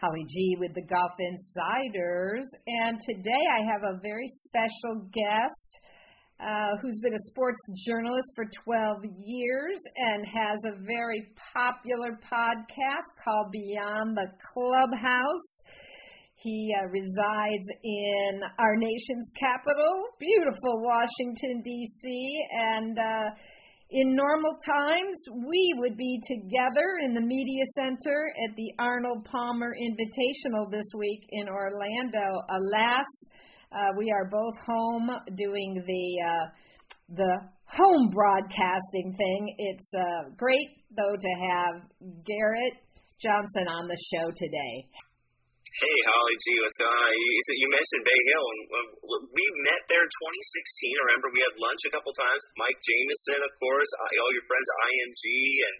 Holly G with the Golf Insiders. And today I have a very special guest uh, who's been a sports journalist for 12 years and has a very popular podcast called Beyond the Clubhouse. He uh, resides in our nation's capital, beautiful Washington, D.C., and uh, in normal times, we would be together in the Media Center at the Arnold Palmer Invitational this week in Orlando. Alas, uh, we are both home doing the uh, the home broadcasting thing. It's uh, great though to have Garrett Johnston on the show today. Hey, Holly G, what's going on? You, you mentioned Bay Hill, and uh, we met there in 2016. I remember we had lunch a couple times. Mike Jamieson, of course, all your friends, IMG, and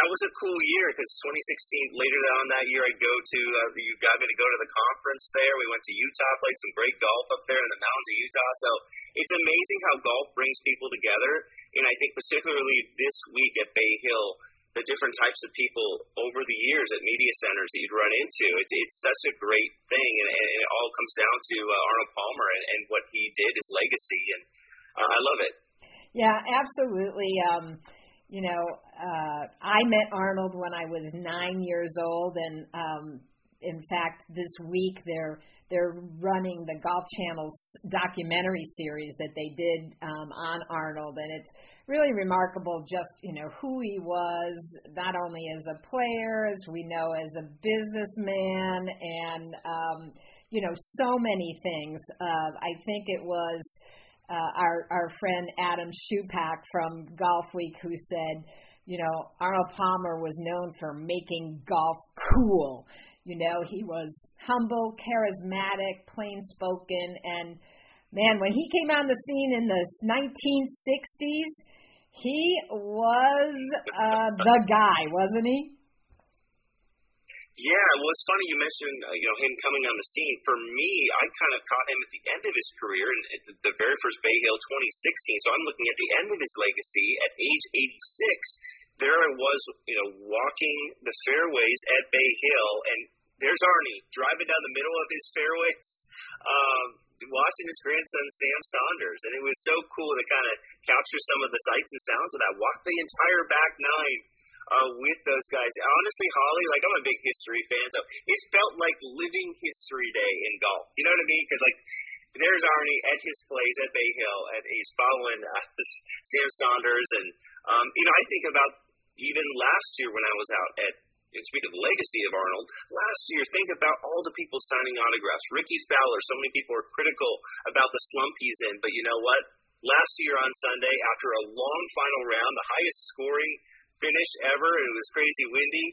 that was a cool year because 2016. Later on that year, I'd go to uh, you got me to go to the conference there. We went to Utah, played some great golf up there in the mountains of Utah. So it's amazing how golf brings people together, and I think particularly this week at Bay Hill the different types of people over the years at media centers that you'd run into. It's it's such a great thing, and, and it all comes down to uh, Arnold Palmer and, and what he did, his legacy, and uh, I love it. Yeah, absolutely. Um, you know, uh, I met Arnold when I was nine years old, and um, in fact, this week they're they're running the Golf Channel's documentary series that they did um, on Arnold, and it's really remarkable just you know who he was not only as a player as we know as a businessman and um, you know so many things. Uh, i think it was uh, our our friend adam schupak from golf week who said you know arnold palmer was known for making golf cool you know he was humble charismatic plain spoken and man, when he came on the scene in the 1960s, he was uh, the guy, wasn't he? Yeah, well, it's funny you mentioned uh, you know him coming on the scene. For me, I kind of caught him at the end of his career, and at the very first Bay Hill 2016. So I'm looking at the end of his legacy at age 86. There I was, you know, walking the fairways at Bay Hill, and there's Arnie driving down the middle of his fairways. Um, watching his grandson Sam Saunders, and it was so cool to kind of capture some of the sights and sounds of that. Walk the entire back nine uh, with those guys. Honestly, Holly, like I'm a big history fan, so it felt like living history day in golf. You know what I mean? Because like there's Arnie at his place at Bay Hill, and he's following uh, Sam Saunders, and um, you know I think about even last year when I was out at and speak of the legacy of Arnold, last year, think about all the people signing autographs. Rickie Fowler, so many people are critical about the slump he's in, but you know what? Last year on Sunday, after a long final round, the highest scoring finish ever, and it was crazy windy,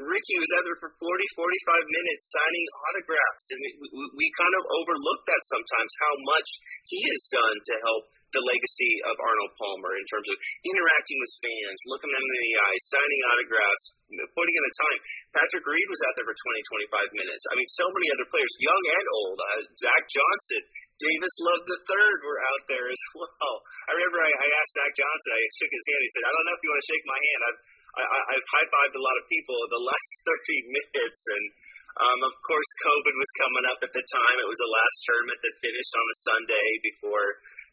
Rickie was out there for 40, 45 minutes signing autographs, and we, we, we kind of overlook that sometimes, how much he has done to help the legacy of Arnold Palmer in terms of interacting with fans, looking them in the eyes, signing autographs, putting in the time. Patrick Reed was out there for 20, 25 minutes. I mean, so many other players, young and old. Uh, Zach Johnson, Davis Love the third were out there as well. I remember I, I asked Zach Johnson, I shook his hand. He said, I don't know if you want to shake my hand. I've, I, I've high fived a lot of people in the last 30 minutes. And um, of course, COVID was coming up at the time. It was the last tournament that finished on a Sunday before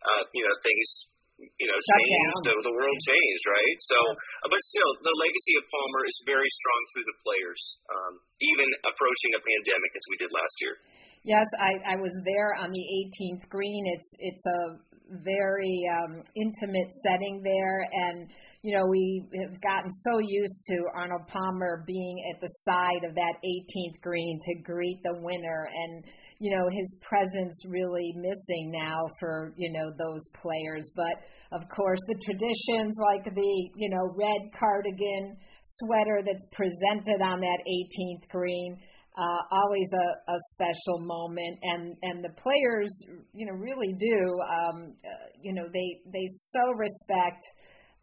uh, you know, things you know changed. The, the world changed, right? So. Uh, but still, the legacy of Palmer is very strong through the players, um, even approaching a pandemic as we did last year. Yes, I, I was there on the 18th green. It's it's a very um, intimate setting there, and you know we have gotten so used to Arnold Palmer being at the side of that 18th green to greet the winner, and you know his presence really missing now for you know those players. But of course the traditions like the you know red cardigan sweater that's presented on that 18th green uh, always a, a special moment. And and the players you know really do um, uh, you know they they so respect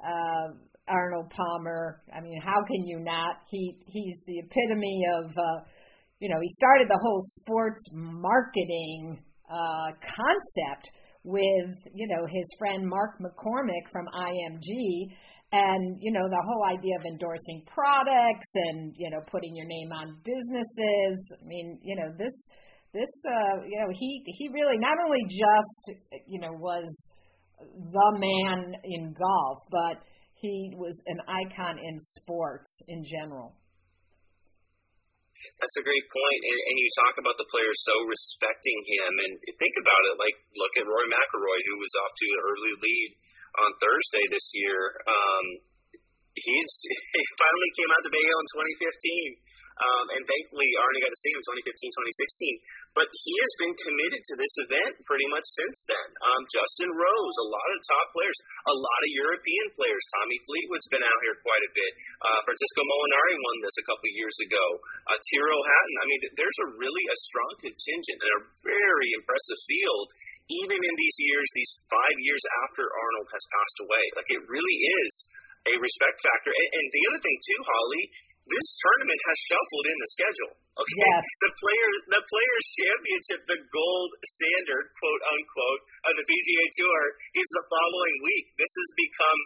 uh, Arnold Palmer I mean how can you not he he's the epitome of uh, you know, he started the whole sports marketing uh, concept with, you know, his friend Mark McCormack from IMG. and you know the whole idea of endorsing products and you know putting your name on businesses i mean you know this this uh you know he he really not only just you know was the man in golf but he was an icon in sports in general that's a great point, and, and you talk about the players so respecting him, and think about it. Like, look at Rory McIlroy, who was off to an early lead on Thursday this year. Um, he's he finally came out to Bay Hill in 2015 um, and thankfully, Arnie got to see him 2015, 2016. But he has been committed to this event pretty much since then. Um, Justin Rose, a lot of top players, a lot of European players. Tommy Fleetwood's been out here quite a bit. Uh, Francesco Molinari won this a couple years ago. Uh, Tyrrell Hatton. I mean, there's a really a strong contingent and a very impressive field even in these years, these five years after Arnold has passed away. Like it really is a respect factor. And, and the other thing too, Holly, this tournament has shuffled in the schedule. Okay, yes. the players the players championship, the gold standard, quote unquote, of the PGA Tour is the following week. This has become,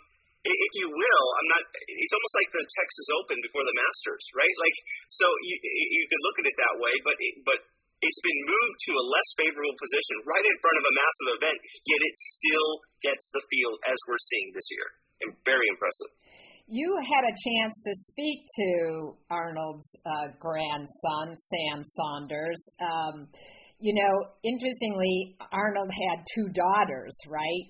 if you will, I'm not. It's almost like the Texas Open before the Masters, right? Like, so you you could look at it that way, but it, but it's been moved to a less favorable position right in front of a massive event, yet it still gets the field as we're seeing this year. And very impressive you had a chance to speak to Arnold's uh, grandson, Sam Saunders. Um, you know, interestingly, Arnold had two daughters, right?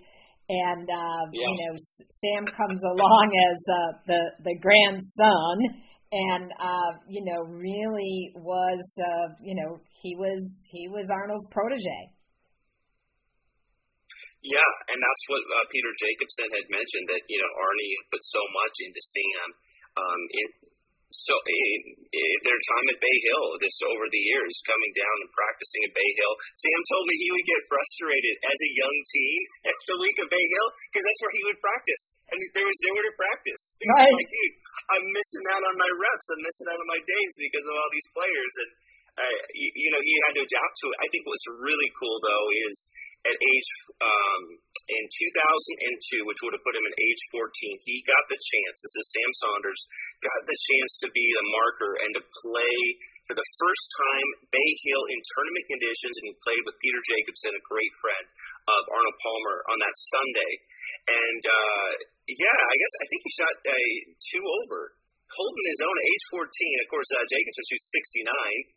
And uh, yeah. you know, Sam comes along as uh, the the grandson, and uh, you know, really was uh, you know he was he was Arnold's protege. Yeah, and that's what uh, Peter Jacobsen had mentioned that you know Arnie put so much into Sam. Um, in, so in, in their time at Bay Hill, just over the years, coming down and practicing at Bay Hill, Sam told me he would get frustrated as a young teen at the week of Bay Hill because that's where he would practice, and there was nowhere to practice. Right. Like, dude, I'm missing out on my reps. I'm missing out on my days because of all these players, and uh, you, you know he had to adapt to it. I think what's really cool though is at age um, in 2002, which would have put him in age 14, he got the chance. This is Sam Saunders got the chance to be the marker and to play for the first time Bay Hill in tournament conditions, and he played with Peter Jacobsen, a great friend of Arnold Palmer, on that Sunday. And uh, yeah, I guess I think he shot a two over holding his own at age 14. Of course, uh, Jacobsen shoots 69,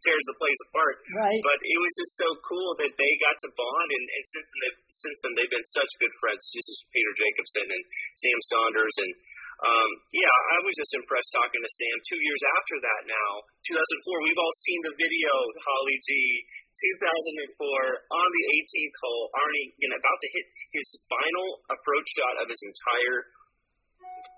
tears the place apart. Right. But it was just so cool that they got to bond, and, and since then, they've, since then they've been such good friends. This is Peter Jacobsen and Sam Saunders, and um, yeah, I was just impressed talking to Sam. Two years after that, now 2004, we've all seen the video, Holly G. 2004 on the 18th hole, Arnie, you know, about to hit his final approach shot of his entire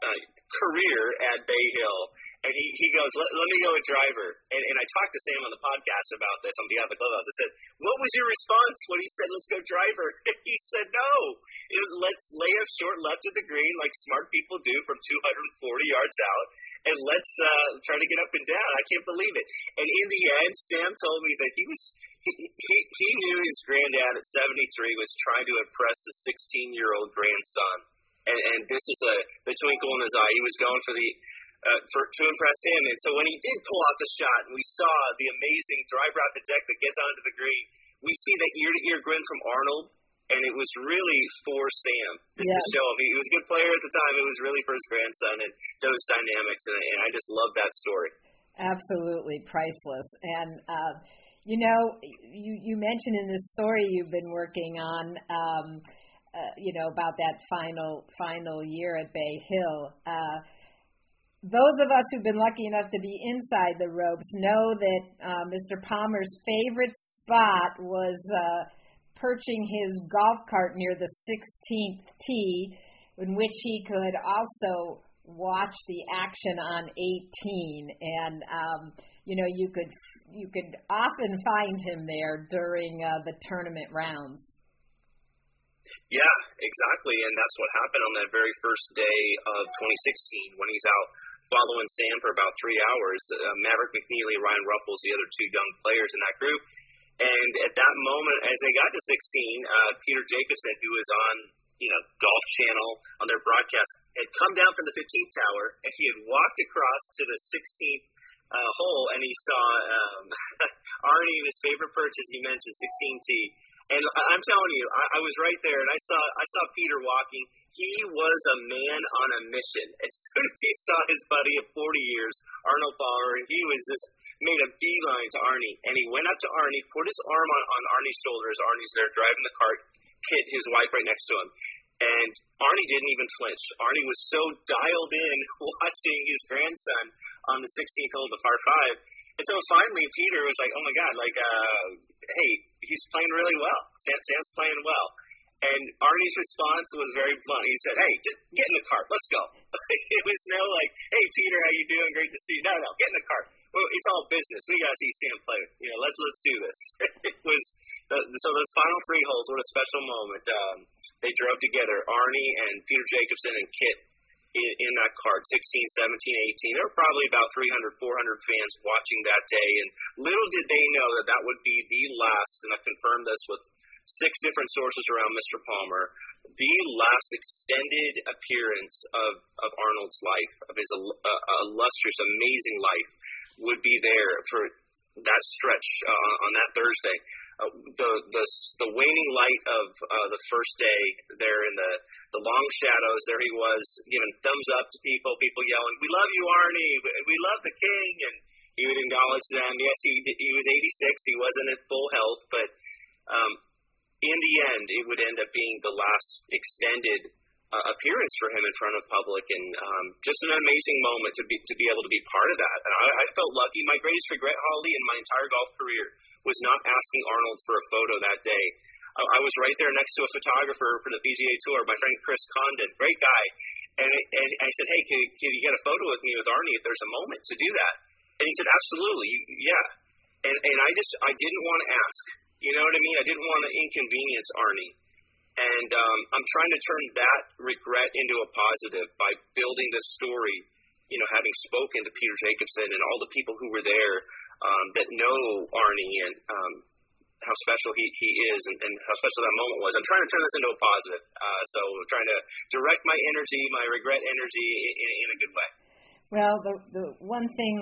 uh, career at Bay Hill. And he, he goes, let, let me go with driver. And, and I talked to Sam on the podcast about this on of the clubhouse. I said, what was your response when he said, let's go driver? he said, no, it, let's lay up short left of the green like smart people do from 240 yards out. And let's uh, try to get up and down. I can't believe it. And in the end, Sam told me that he was he, he knew his granddad at 73 was trying to impress the 16 year old grandson and, and this is a the twinkle in his eye. He was going for the uh, for to impress him, and so when he did pull out the shot, and we saw the amazing drive out the deck that gets onto the green, we see that ear to ear grin from Arnold, and it was really for Sam just yeah. to show him he was a good player at the time. It was really for his grandson and those dynamics, and, and I just love that story. Absolutely priceless, and. Uh, you know, you, you mentioned in this story you've been working on um, uh, you know, about that final final year at Bay Hill. Uh, those of us who've been lucky enough to be inside the ropes know that uh, Mr. Palmer's favorite spot was uh, perching his golf cart near the 16th tee, in which he could also watch the action on 18. And um, you know, you could you could often find him there during uh, the tournament rounds. Yeah, exactly, and that's what happened on that very first day of 2016 when he's out following Sam for about three hours. Uh, Maverick McNealy, Ryan Ruffels, the other two young players in that group, and at that moment, as they got to 16, uh, Peter Jacobsen, who was on you know, Golf Channel on their broadcast had come down from the 15th tower and he had walked across to the 16th uh, hole and he saw um, Arnie his favorite purchase he mentioned 16T. And I'm telling you, I, I was right there and I saw I saw Peter walking. He was a man on a mission. As soon as he saw his buddy of 40 years, Arnold Palmer, he was just made a beeline to Arnie, and he went up to Arnie, put his arm on, on Arnie's shoulder as Arnie's there driving the cart, Kit, his wife, right next to him. And Arnie didn't even flinch. Arnie was so dialed in watching his grandson on the 16th hole of the par five. And so finally, Peter was like, "Oh my God! Like, uh, hey, he's playing really well. Sam, Sam's playing well." And Arnie's response was very blunt. He said, "Hey, just get in the cart. Let's go." it was no like, "Hey, Peter, how you doing? Great to see you." No, no, get in the cart well, it's all business. We gotta see Sam play. You know, let's let's do this. it was the, so those final three holes. What a special moment. Um, they drove together, Arnie and Peter Jacobsen and Kit in, in that card 16, 17, 18. There were probably about 300, 400 fans watching that day, and little did they know that that would be the last. And I confirmed this with six different sources around Mr. Palmer, the last extended appearance of, of Arnold's life, of his uh, illustrious, amazing life would be there for that stretch uh, on that Thursday. Uh, the the the waning light of uh, the first day there in the the long shadows. There he was giving thumbs up to people, people yelling, "We love you, Arnie! We love the King!" And he would acknowledge them. Yes, he he was 86. He wasn't at full health, but um, in the end, it would end up being the last extended uh, appearance for him in front of public, and um, just an amazing moment to be to be able to be part of that. And I, I felt lucky. My greatest regret, Holly, in my entire golf career was not asking Arnold for a photo that day. I, I was right there next to a photographer for the PGA Tour, my friend Chris Condon, great guy. And, and I said, hey, can, can you get a photo with me with Arnie if there's a moment to do that? And he said, absolutely, yeah. And and I just I didn't want to ask. You know what I mean? I didn't want to inconvenience Arnie. And um, I'm trying to turn that regret into a positive by building this story, you know, having spoken to Peter Jacobsen and all the people who were there um, that know Arnie and um, how special he, he is and, and how special that moment was. I'm trying to turn this into a positive. Uh, so trying to direct my energy, my regret energy in, in a good way. Well, the the one thing,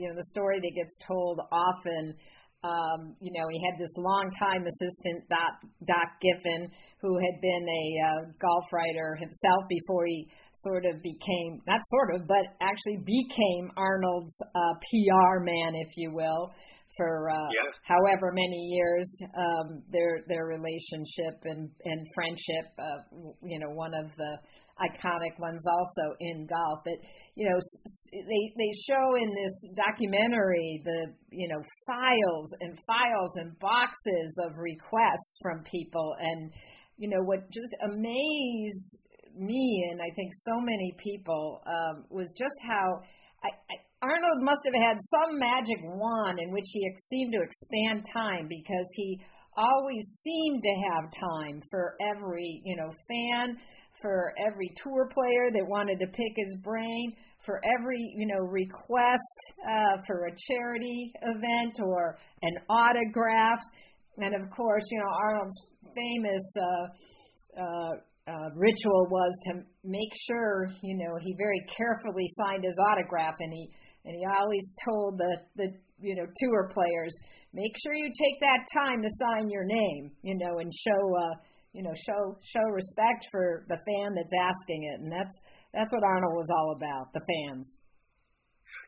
you know, the story that gets told often, um, you know, he had this longtime assistant, Doc, Doc Giffen, who had been a uh, golf writer himself before he sort of became not sort of, but actually became Arnold's uh, PR man, if you will, for uh, yeah. however many years. Um, their their relationship and and friendship, uh, you know, one of the iconic ones also in golf. But you know, they they show in this documentary the you know files and files and boxes of requests from people and you know, what just amazed me and I think so many people um, was just how I, I, Arnold must have had some magic wand in which he seemed to expand time because he always seemed to have time for every, you know, fan, for every tour player that wanted to pick his brain, for every, you know, request uh, for a charity event or an autograph. And of course, you know, Arnold's famous uh, uh, uh, ritual was to make sure, you know, he very carefully signed his autograph, and he and he always told the the you know tour players, make sure you take that time to sign your name, you know, and show uh, you know show show respect for the fan that's asking it, and that's that's what Arnold was all about, the fans.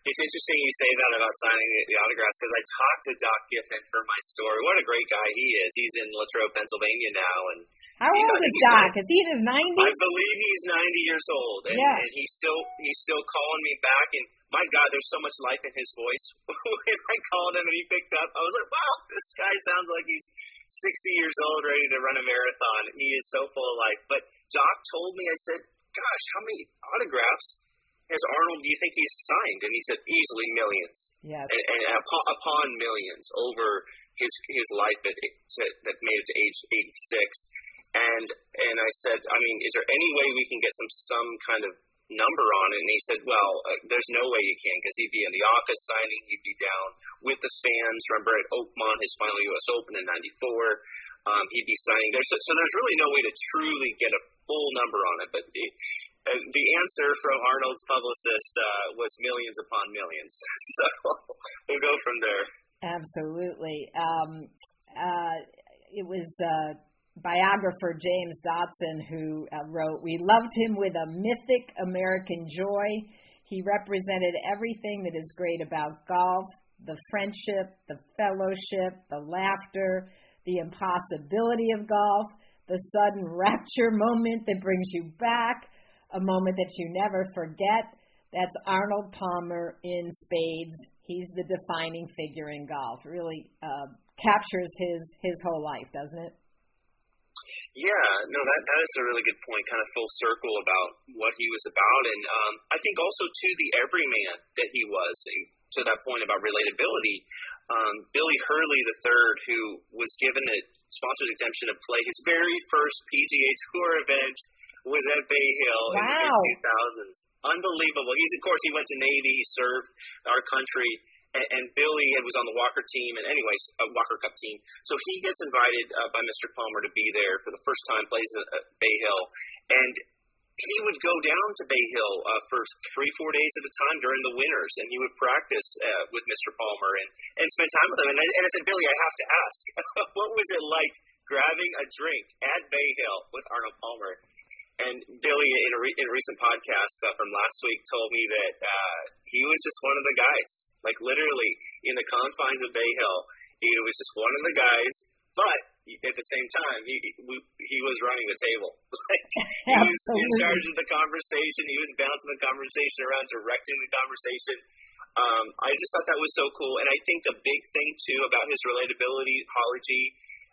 It's interesting you say that about signing the, the autographs because I talked to Doc Giffen for my story. What a great guy he is. He's in Latrobe, Pennsylvania now, and how old is Doc? Is he in his nineties? I believe he's ninety years old, and, yeah. and he's still he's still calling me back. And my God, there's so much life in his voice. when I called him and he picked up, I was like, wow, this guy sounds like he's 60 years old, ready to run a marathon. He is so full of life. But Doc told me, I said, gosh, how many autographs has Arnold, do you think he's signed? And he said, easily millions. Yes. And, and upon, upon millions over his his life that that made it to age 86. And and I said, I mean, is there any way we can get some some kind of number on it. And he said, well, uh, there's no way you can because he'd be in the office signing, he'd be down with the fans. Remember at Oakmont, his final U.S. Open in '94. Um, he'd be signing there. So, so there's really no way to truly get a full number on it. But it, uh, the answer from Arnold's publicist uh, was millions upon millions. so we'll go from there. Absolutely. Um, uh, it was. Uh, biographer James Dodson who uh, wrote, We loved him with a mythic American joy. He represented everything that is great about golf the friendship, the fellowship, the laughter, the impossibility of golf, the sudden rapture moment that brings you back, a moment that you never forget. That's Arnold Palmer in spades. He's the defining figure in golf. Really uh, captures his his whole life, doesn't it? Yeah, no, that that is a really good point, kind of full circle about what he was about, and um, I think also to the everyman that he was. To that point about relatability, um, Billy Hurley III, who was given a sponsored exemption to play his very first PGA Tour event, was at Bay Hill wow. in the 2000s. Unbelievable. He's of course he went to Navy, he served our country, and, and Billy was on the Walker team, and anyways, a Walker Cup team. So he gets invited uh, by Mr. Palmer to be there for the first time, plays at, at Bay Hill, and he would go down to Bay Hill uh, for three, four days at a time during the winters, and he would practice uh, with Mr. Palmer and and spend time with him. And I, and I said, Billy, I have to ask, what was it like grabbing a drink at Bay Hill with Arnold Palmer? And Billy, in a, re- in a recent podcast uh, from last week, told me that uh, he was just one of the guys, like literally in the confines of Bay Hill. He was just one of the guys, but at the same time, he we, he was running the table. like, he was in charge of the conversation. He was bouncing the conversation around, directing the conversation. Um, I just thought that was so cool. And I think the big thing too about his relatability, Holly G.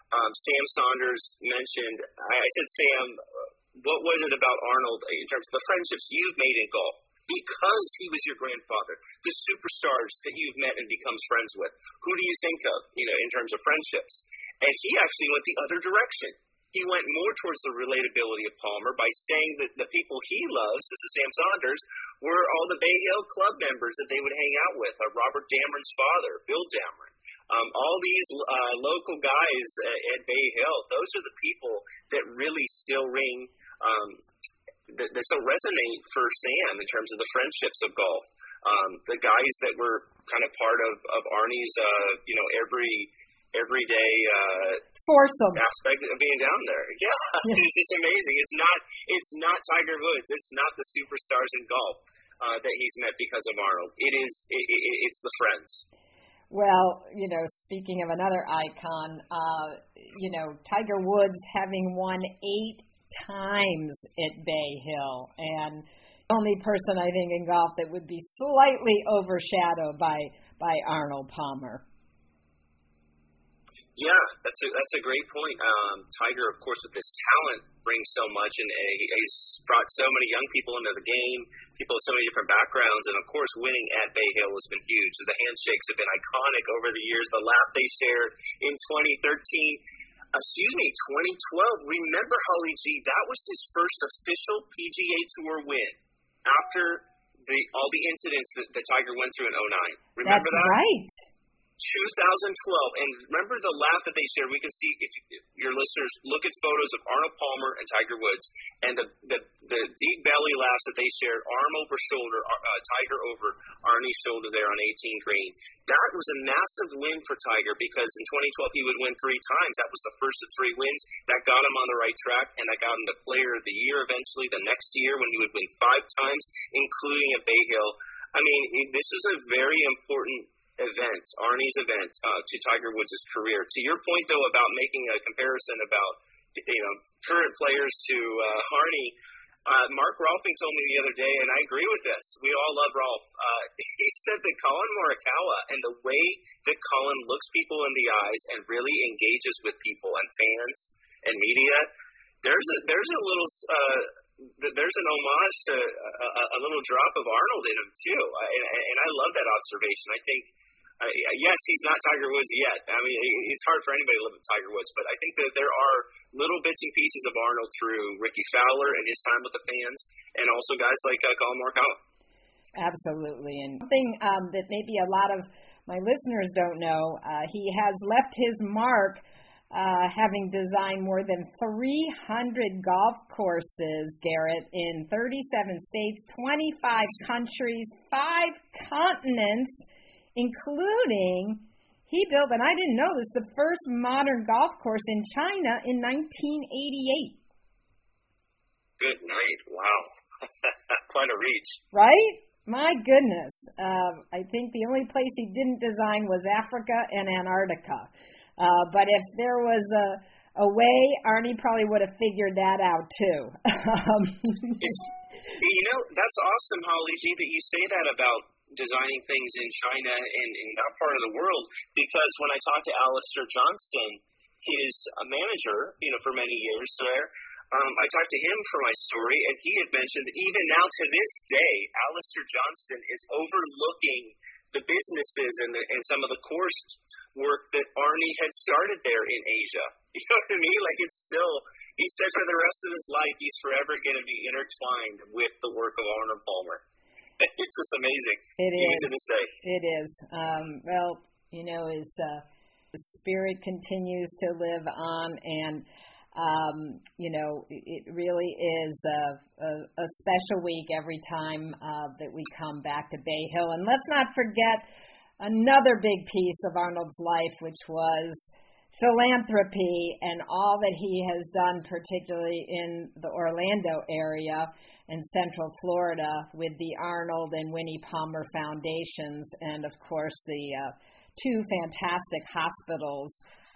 Um, Sam Saunders mentioned. I, I said, Sam, what was it about Arnold in terms of the friendships you've made in golf? Because he was your grandfather, the superstars that you've met and become friends with. Who do you think of, you know, in terms of friendships? And he actually went the other direction. He went more towards the relatability of Palmer by saying that the people he loves, this is Sam Saunders, were all the Bay Hill club members that they would hang out with. Uh, Robert Damron's father, Bill Damron. Um, all these uh, local guys at, at Bay Hill, those are the people that really still ring, um, that, that still resonate for Sam in terms of the friendships of golf. Um, the guys that were kind of part of, of Arnie's, uh, you know, every everyday uh, foursome aspect of being down there. Yeah, it's just amazing. It's not it's not Tiger Woods. It's not the superstars in golf uh, that he's met because of Arnold. It is it, it, it's the friends. Well, you know, speaking of another icon, uh, you know, Tiger Woods having won eight times at Bay Hill, and the only person I think in golf that would be slightly overshadowed by by Arnold Palmer. Yeah, that's a that's a great point. Um, Tiger, of course, with his talent, brings so much, and uh, he's brought so many young people into the game, people with so many different backgrounds, and of course, winning at Bay Hill has been huge. The handshakes have been iconic over the years. The laugh they shared in 2013 excuse me, 2012. Remember, Holly G, that was his first official PGA Tour win after the all the incidents that, that Tiger went through in 09. Remember That's that? right. 2012, and remember the laugh that they shared. We can see if, your listeners look at photos of Arnold Palmer and Tiger Woods, and the the, the deep belly laughs that they shared, arm over shoulder, uh, uh Tiger over Arnie's shoulder there on 18 green. That was a massive win for Tiger because in 2012 he would win three times. That was the first of three wins that got him on the right track, and that got him the Player of the Year eventually the next year when he would win five times, including at Bay Hill. I mean, this is a very important event, Arnie's event, uh, to Tiger Woods' career. To your point, though, about making a comparison about you know current players to uh, Arnie, uh, Mark Rolfing told me the other day, and I agree with this. We all love Rolf. Uh, he said that Collin Morikawa and the way that Collin looks people in the eyes and really engages with people and fans and media, there's a there's a little. Uh, there's an homage to a, a, little drop of Arnold in him too, and, and I love that observation. I think uh, yes, he's not Tiger Woods yet. I mean, it's hard for anybody to live with Tiger Woods, but I think that there are little bits and pieces of Arnold through Rickie Fowler and his time with the fans, and also guys like uh, Collin Morikawa. Absolutely, and something um, that maybe a lot of my listeners don't know, uh, he has left his mark. Uh, having designed more than 300 golf courses, Garrett, in 37 states, 25 countries, five continents, including he built, and I didn't know this, the first modern golf course in China in 1988. Good night. Wow. Quite a reach. Right? My goodness. Uh, I think the only place he didn't design was Africa and Antarctica. Uh, but if there was a, a way, Arnie probably would have figured that out too. um, you know, that's awesome, Holly G, that you say that about designing things in China and in that part of the world because when I talked to Alastair Johnston, his manager, you know, for many years there, um, I talked to him for my story, and he had mentioned that even now to this day, Alastair Johnston is overlooking the businesses and, the, and some of the course work that Arnie had started there in Asia. You know what I mean? Like it's still, he said for the rest of his life, he's forever going to be intertwined with the work of Arnold Palmer. it's just amazing. It even is. to this day. It is. Um, well, you know, his uh, the spirit continues to live on, and um, you know, it really is a, a, a special week every time uh, that we come back to Bay Hill. And let's not forget another big piece of Arnold's life, which was philanthropy and all that he has done, particularly in the Orlando area and Central Florida with the Arnold and Winnie Palmer Foundations, and of course the uh, two fantastic hospitals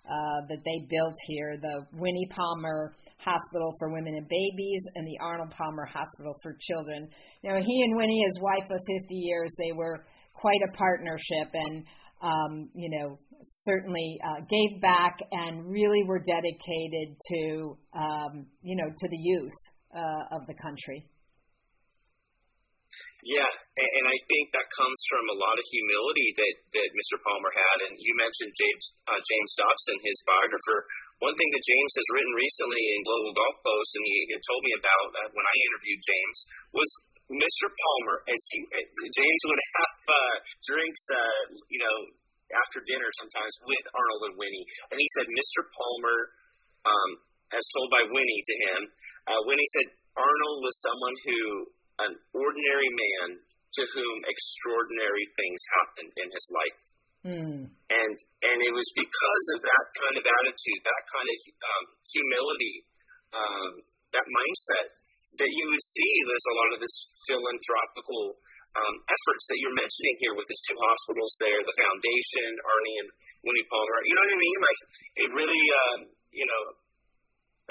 uh, that they built here the Winnie Palmer Hospital for Women and Babies and the Arnold Palmer Hospital for Children. Know, he and Winnie, his wife of 50 years, they were quite a partnership and, um, you know, certainly uh, gave back and really were dedicated to, um, you know, to the youth uh, of the country. Yeah, and, I think that comes from a lot of humility that that Mr. Palmer had. And you mentioned James uh, James Dodson, his biographer. One thing that James has written recently in Global Golf Post, and he, he told me about uh, when I interviewed James, was Mr. Palmer. As he, James would have uh, drinks, uh, you know, after dinner sometimes with Arnold and Winnie, and he said Mr. Palmer, um, as told by Winnie to him, uh, Winnie said Arnold was someone who an ordinary man to whom extraordinary things happened in his life. Mm. And and it was because of that kind of attitude, that kind of um, humility, um, that mindset that you would see there's a lot of this philanthropical um, efforts that you're mentioning here with his two hospitals there, the foundation, Arnie and Winnie Palmer. You know what I mean? Like it really, um, you know,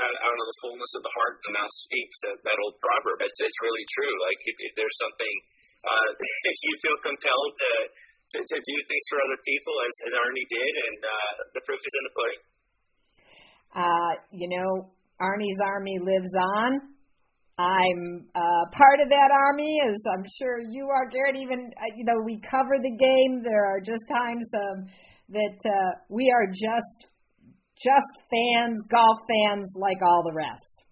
out, out of the fullness of the heart, the mouth speaks. That, that old proverb. It's, it's really true. Like if, if there's something, uh, if you feel compelled to, to to do things for other people, as, as Arnie did, and uh, the proof is in the pudding. Uh, you know, Arnie's army lives on. I'm uh, part of that army, as I'm sure you are, Garrett. Even uh, you know, we cover the game. There are just times um, that uh, we are just just fans, golf fans like all the rest.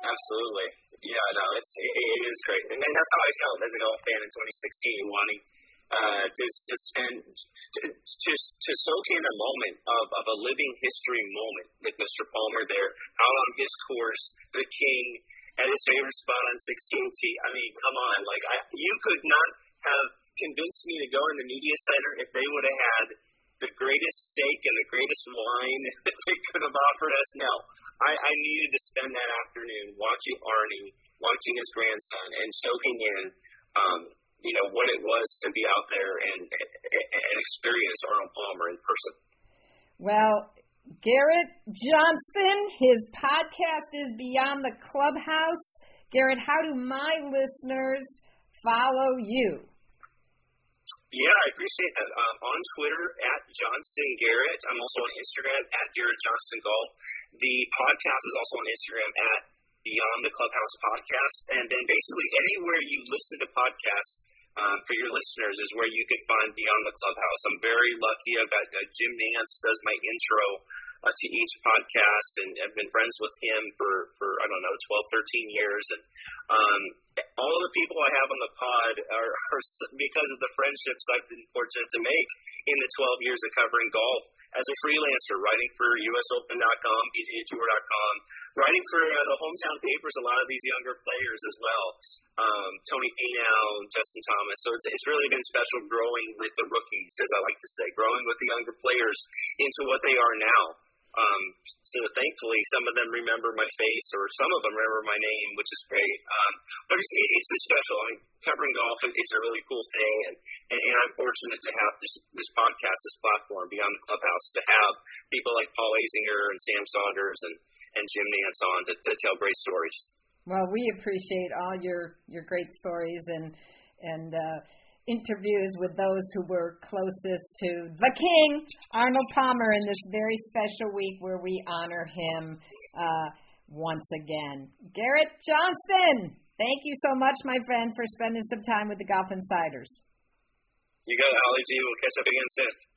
Absolutely. Yeah, no, it's it, is great, and, that's how I felt as a golf fan in 2016, wanting uh, to to spend to, to to soak in a moment of, of a living history moment with Mr. Palmer there out on his course, the King at his favorite spot on 16T. I mean, come on, like I, you could not have convinced me to go in the media center if they would have had the greatest steak and the greatest wine that they could have offered us. No, I, I needed to spend that afternoon watching Arnie, watching his grandson, and soaking in, um, you know, what it was to be out there and, and experience Arnold Palmer in person. Well, Garrett Johnston, his podcast is Beyond the Clubhouse. Garrett, how do my listeners follow you? Yeah, I appreciate that. Um, on Twitter at Johnston Garrett. I'm also on Instagram at Garrett Johnston Golf. The podcast is also on Instagram at Beyond the Clubhouse Podcast. And then basically anywhere you listen to podcasts, um, for your listeners is where you can find Beyond the Clubhouse. I'm very lucky. I've got uh, Jim Nantz does my intro uh, to each podcast, and I've been friends with him for for I don't know 12, 13 years, and um, all the people I have on the pod are, are because of the friendships I've been fortunate to make in the 12 years of covering golf as a freelancer, writing for USOpen.com, PGAtour.com, writing for uh, the hometown papers, a lot of these younger players as well. Um, Tony Finau, Justin Thomas. So it's, it's really been special growing with the rookies, as I like to say, growing with the younger players into what they are now. Um, so thankfully, some of them remember my face, or some of them remember my name, which is great. Um, but it's, it's special. I mean, covering golf, it's a really cool thing, and, and, and I'm fortunate to have this this podcast, this platform, Beyond the Clubhouse, to have people like Paul Azinger and Sam Saunders and and Jim Nantz on to, to tell great stories. Well, we appreciate all your your great stories and and. Uh, interviews with those who were closest to the king, Arnold Palmer, in this very special week where we honor him uh, once again. Garrett Johnston, thank you so much, my friend, for spending some time with the Golf Insiders. You got it, Holly G. We'll catch up again soon.